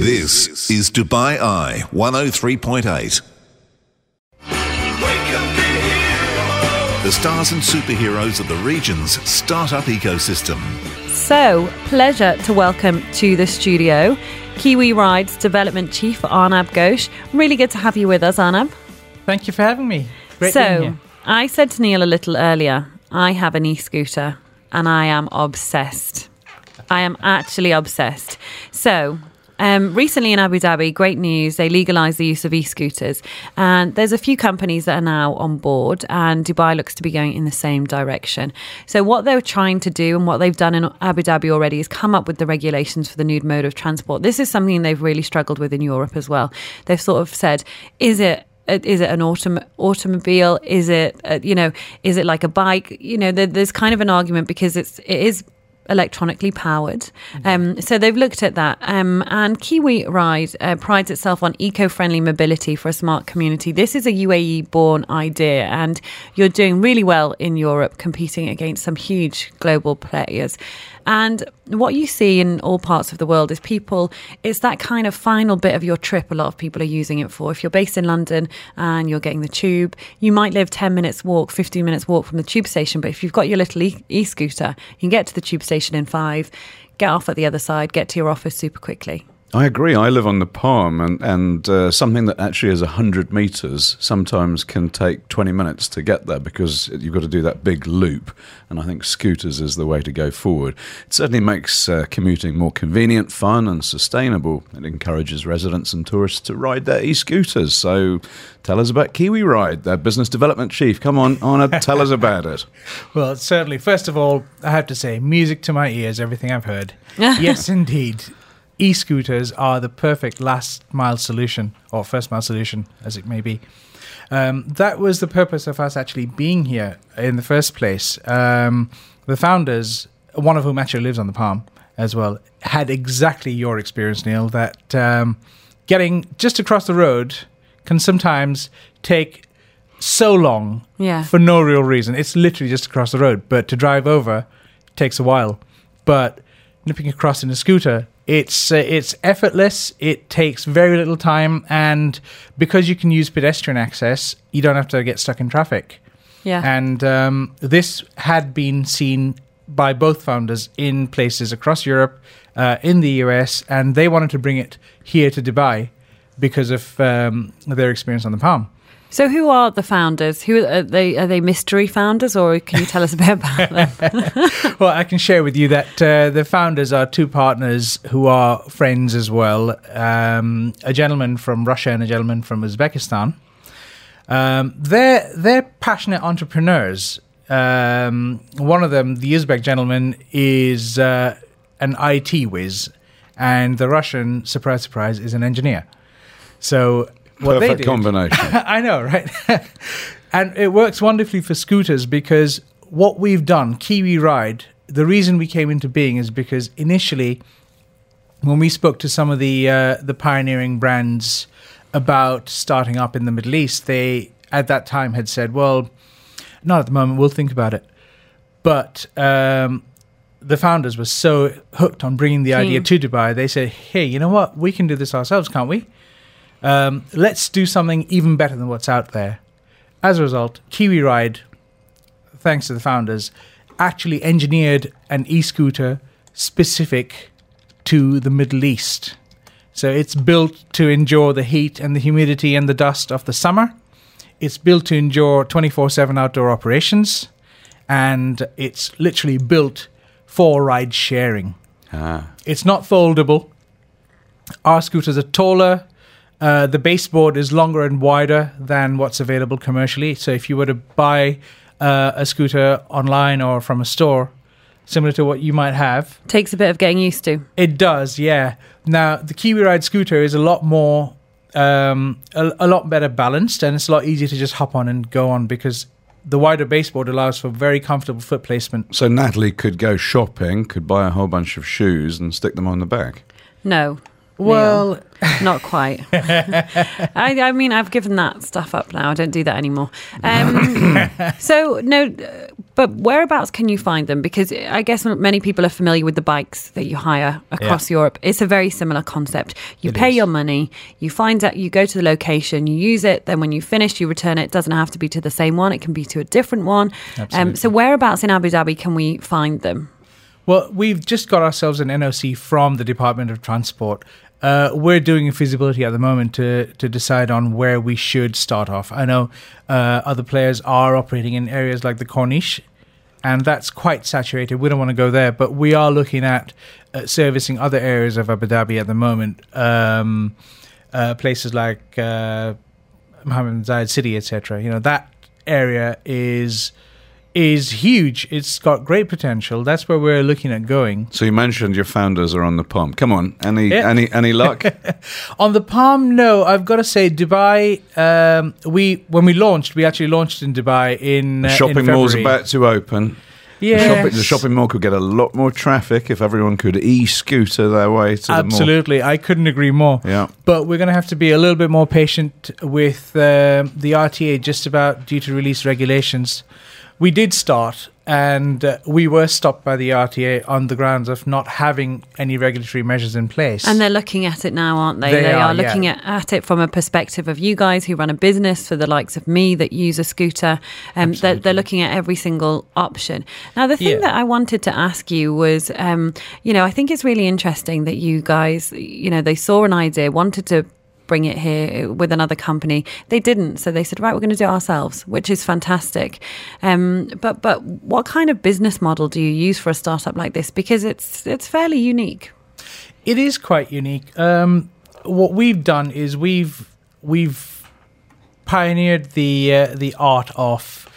This is Dubai Eye 103.8. The stars and superheroes of the region's startup ecosystem. So, pleasure to welcome to the studio Kiwi Rides Development Chief Arnab Ghosh. Really good to have you with us, Arnab. Thank you for having me. Great so, here. I said to Neil a little earlier, I have an e scooter and I am obsessed. I am actually obsessed. So, um, recently in Abu Dhabi, great news, they legalised the use of e scooters. And there's a few companies that are now on board, and Dubai looks to be going in the same direction. So, what they're trying to do and what they've done in Abu Dhabi already is come up with the regulations for the new mode of transport. This is something they've really struggled with in Europe as well. They've sort of said, is it is it an autom- automobile? Is it uh, you know is it like a bike? You know, there, there's kind of an argument because it's it is electronically powered. Um, so they've looked at that. Um, and Kiwi Ride uh, prides itself on eco friendly mobility for a smart community. This is a UAE born idea, and you're doing really well in Europe, competing against some huge global players. And what you see in all parts of the world is people, it's that kind of final bit of your trip a lot of people are using it for. If you're based in London and you're getting the tube, you might live 10 minutes walk, 15 minutes walk from the tube station. But if you've got your little e scooter, you can get to the tube station in five, get off at the other side, get to your office super quickly. I agree. I live on the Palm, and and uh, something that actually is hundred meters sometimes can take twenty minutes to get there because you've got to do that big loop. And I think scooters is the way to go forward. It certainly makes uh, commuting more convenient, fun, and sustainable. It encourages residents and tourists to ride their e-scooters. So, tell us about Kiwi Ride, their business development chief. Come on, Arnab, tell us about it. Well, certainly. First of all, I have to say, music to my ears. Everything I've heard. yes, indeed e scooters are the perfect last mile solution or first mile solution, as it may be. Um, that was the purpose of us actually being here in the first place. Um, the founders, one of whom actually lives on the Palm as well, had exactly your experience, Neil, that um, getting just across the road can sometimes take so long yeah. for no real reason. It's literally just across the road, but to drive over takes a while. But nipping across in a scooter it's uh, it's effortless. It takes very little time, and because you can use pedestrian access, you don't have to get stuck in traffic. Yeah. And um, this had been seen by both founders in places across Europe, uh, in the US, and they wanted to bring it here to Dubai because of um, their experience on the Palm. So, who are the founders? Who are they? Are they mystery founders, or can you tell us a bit about them? well, I can share with you that uh, the founders are two partners who are friends as well. Um, a gentleman from Russia and a gentleman from Uzbekistan. Um, they're they're passionate entrepreneurs. Um, one of them, the Uzbek gentleman, is uh, an IT whiz, and the Russian, surprise, surprise, is an engineer. So what Perfect did, combination. I know, right? and it works wonderfully for scooters because what we've done, Kiwi Ride, the reason we came into being is because initially, when we spoke to some of the uh, the pioneering brands about starting up in the Middle East, they at that time had said, "Well, not at the moment. We'll think about it." But um, the founders were so hooked on bringing the idea to Dubai, they said, "Hey, you know what? We can do this ourselves, can't we?" Um, let's do something even better than what's out there. As a result, Kiwi Ride, thanks to the founders, actually engineered an e scooter specific to the Middle East. So it's built to endure the heat and the humidity and the dust of the summer. It's built to endure 24 7 outdoor operations. And it's literally built for ride sharing. Ah. It's not foldable. Our scooters are taller, uh, the baseboard is longer and wider than what's available commercially. So if you were to buy uh, a scooter online or from a store, similar to what you might have, takes a bit of getting used to. It does, yeah. Now the Kiwi Ride scooter is a lot more, um, a, a lot better balanced, and it's a lot easier to just hop on and go on because the wider baseboard allows for very comfortable foot placement. So Natalie could go shopping, could buy a whole bunch of shoes and stick them on the back. No, Neil? Well, not quite. I, I mean, I've given that stuff up now. I don't do that anymore. Um, so no, uh, but whereabouts can you find them? Because I guess many people are familiar with the bikes that you hire across Europe. It's a very similar concept. You It pay is. your money, you find out, you go to the location, you use it. Then when you finish, you return it. It doesn't have to be to the same one. It can be to a different one. Um, so whereabouts in Abu Dhabi can we find them? Well, we've just got ourselves an NOC from the Department of Transport. Uh, we're doing a feasibility at the moment to to decide on where we should start off. I know uh, other players are operating in areas like the Corniche, and that's quite saturated. We don't want to go there, but we are looking at uh, servicing other areas of Abu Dhabi at the moment. Um, uh, places like uh, Mohammed Zayed City, etc. You know that area is is huge. It's got great potential. That's where we're looking at going. So you mentioned your founders are on the palm. Come on, any Yeah. any any luck? On the Palm, no, I've got to say Dubai. Um, we when we launched, we actually launched in Dubai in The uh, shopping in mall's about to open. The, Yeah, shopping, the shopping mall could get a lot more traffic if everyone could e-scooter their way to the mall. Absolutely, I couldn't agree more. Yeah. But we're going to have to be a little bit more patient with um, the RTA just about due to release regulations. We did start, and uh, we were stopped by the RTA on the grounds of not having any regulatory measures in place. And they're looking at it now, aren't they? They are, are, yeah. looking at, at it from a perspective of you guys who run a business for the likes of me that use a scooter. Um, they're, they're looking at every single option. Now, the thing Yeah. that I wanted to ask you was, um, you know, I think it's really interesting that you guys, you know, they saw an idea, wanted to bring it here with another company. They didn't, so they said, "Right, we're going to do it ourselves," which is fantastic. Um, but but what kind of business model do you use for a startup like this? Because it's it's fairly unique. It is quite unique. Um, what we've done is we've we've pioneered the uh, the art of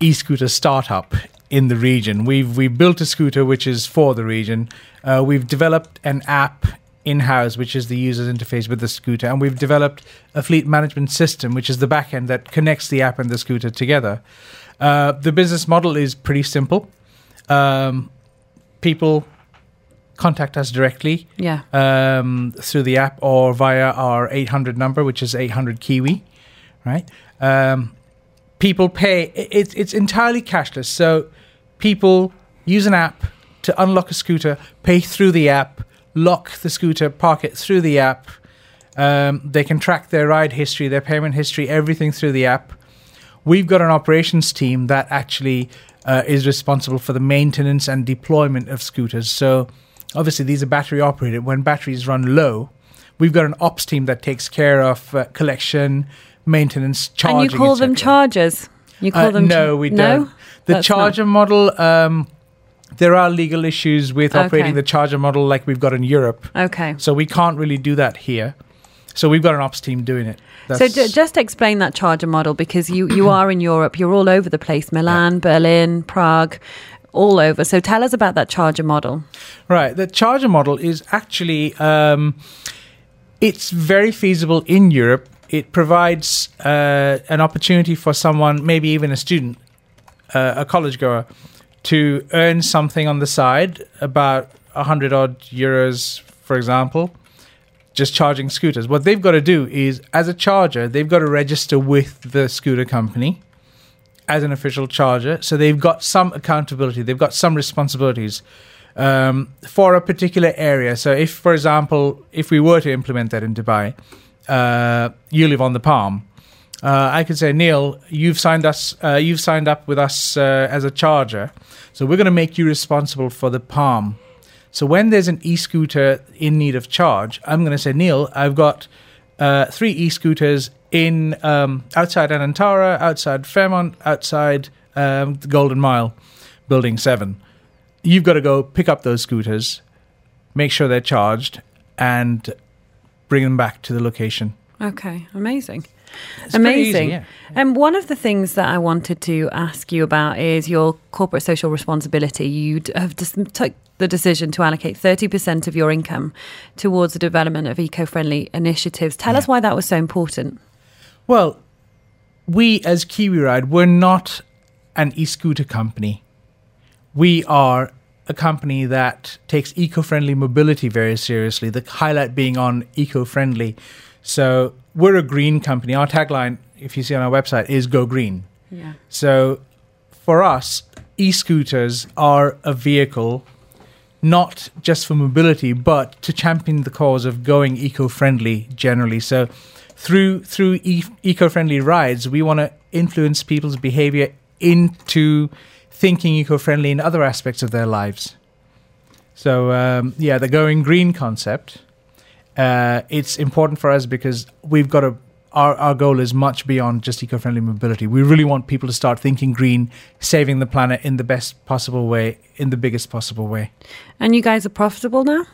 e-scooter startup in the region. We've we built a scooter which is for the region. Uh, we've developed an app in-house which is the user's interface with the scooter and we've developed a fleet management system which is the back end that connects the app and the scooter together uh, the business model is pretty simple um, people contact us directly Yeah. um, through the app or via our 800 number, which is 800 Kiwi, right? Um, people pay, i- it's, it's entirely cashless. So people use an app to unlock a scooter, pay through the app, lock the scooter, park it through the app. Um, they can track their ride history, their payment history, everything through the app. We've got an operations team that actually uh, is responsible for the maintenance and deployment of scooters. So, obviously, these are battery operated. When batteries run low, we've got an ops team that takes care of uh, collection, maintenance, charging. and you call them chargers. You call Uh, them no, we no? don't. The That's not- charger model. Um, there are legal issues with Okay. operating the charger model like we've got in Europe, Okay. so we can't really do that here. So we've got an ops team doing it. So That's- d- just explain that charger model because you, you are in Europe. You're all over the place. Milan, Berlin, Prague, all over. So tell us about that charger model. Right. The charger model is actually um, it's very feasible in Europe. It provides uh, an opportunity for someone, maybe even a student, uh, a college goer, to earn something on the side, about a hundred odd euros, for example, just charging scooters. What they've got to do is, as a charger, they've got to register with the scooter company as an official charger. So they've got some accountability, they've got some responsibilities um, for a particular area. So if, for example, if we were to implement that in Dubai, uh, you live on the Palm. Uh, I could say, Neil, you've signed us. Uh, you've signed up with us uh, as a charger, so we're going to make you responsible for the Palm. So when there's an e-scooter in need of charge, I'm going to say, Neil, I've got uh, three e-scooters in um, outside Anantara, outside Fairmont, outside um, the Golden Mile, Building Seven. You've got to go pick up those scooters, make sure they're charged, and bring them back to the location. Okay, amazing. It's pretty easy, amazing. yeah. And one of the things that I wanted to ask you about is your corporate social responsibility. You have just took the decision to allocate 30% of your income towards the development of eco-friendly initiatives. Tell us why that was so important. Well, we as Kiwi Ride, we're not an e-scooter company. We are a company that takes eco-friendly mobility very seriously. The highlight being on eco-friendly. So we're a green company. Our tagline, if you see on our website, is "Go Green." Yeah. So for us, e-scooters are a vehicle not just for mobility, but to champion the cause of going eco-friendly generally. So through through e- eco-friendly rides, we want to influence people's behavior into thinking eco-friendly in other aspects of their lives. So um, yeah, the going green concept. Uh, it's important for us because we've got a our, our goal is much beyond just eco-friendly mobility. We really want people to start thinking green, saving the planet in the best possible way, in the biggest possible way. And you guys are profitable now?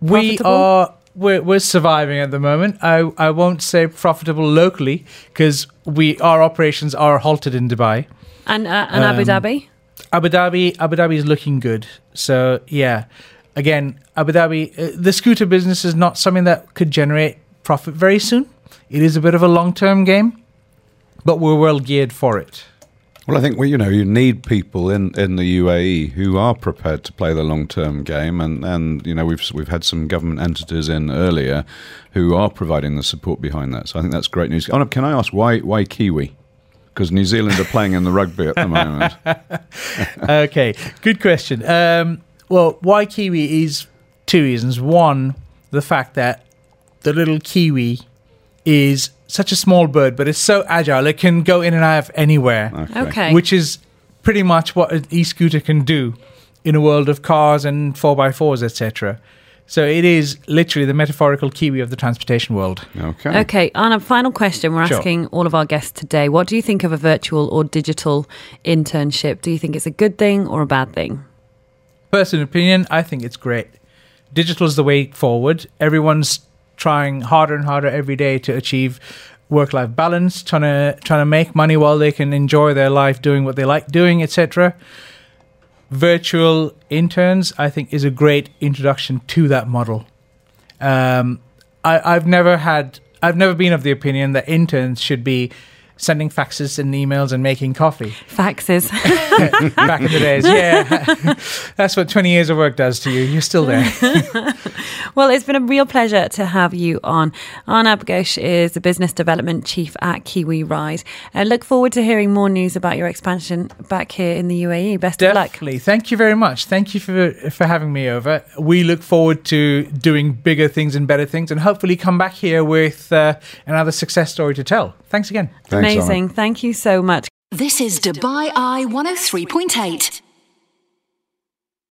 We Profitable? are we're, we're surviving at the moment. I I won't say profitable locally because we our operations are halted in Dubai. And, uh, and Abu Um, Dhabi? Abu Dhabi, Abu Dhabi is looking good. So yeah, again, Abu Dhabi, uh, the scooter business is not something that could generate profit very soon. It is a bit of a long-term game, but we're well geared for it. Well, I think well, you know you need people in, in the UAE who are prepared to play the long term game, and, and you know we've we've had some government entities in earlier who are providing the support behind that. So I think that's great news. Oh, can I ask why why Kiwi? Because New Zealand are playing in the rugby at the moment. okay, good question. Um, well, why Kiwi is two reasons. One, the fact that the little Kiwi is such a small bird, but it's so agile, it can go in and out of anywhere, Okay. which is pretty much what an e scooter can do in a world of cars and 4x4s, etc. So it is literally the metaphorical Kiwi of the transportation world. Okay. Okay, a final question. We're Sure. asking all of our guests today what do you think of a virtual or digital internship? Do you think it's a good thing or a bad thing? Personal opinion, I think it's great. Digital is the way forward. Everyone's trying harder and harder every day to achieve work-life balance, trying to trying to make money while they can enjoy their life doing what they like doing, etc. Virtual interns, I think, is a great introduction to that model. Um, I, I've never had, I've never been of the opinion that interns should be sending faxes and emails and making coffee Faxes. back in the days. Yeah, that's what 20 years of work does to you. You're still there. well, it's been a real pleasure to have you on. Arnab Ghosh is the Business Development Chief at Kiwi Ride. I look forward to hearing more news about your expansion back here in the UAE. Best of luck. Definitely. Thank you very much. Thank you for for having me over. We look forward to doing bigger things and better things, and hopefully come back here with uh, another success story to tell. Thanks again. Thanks, Alan. Amazing. Thank you so much. This is Dubai Eye 103.8.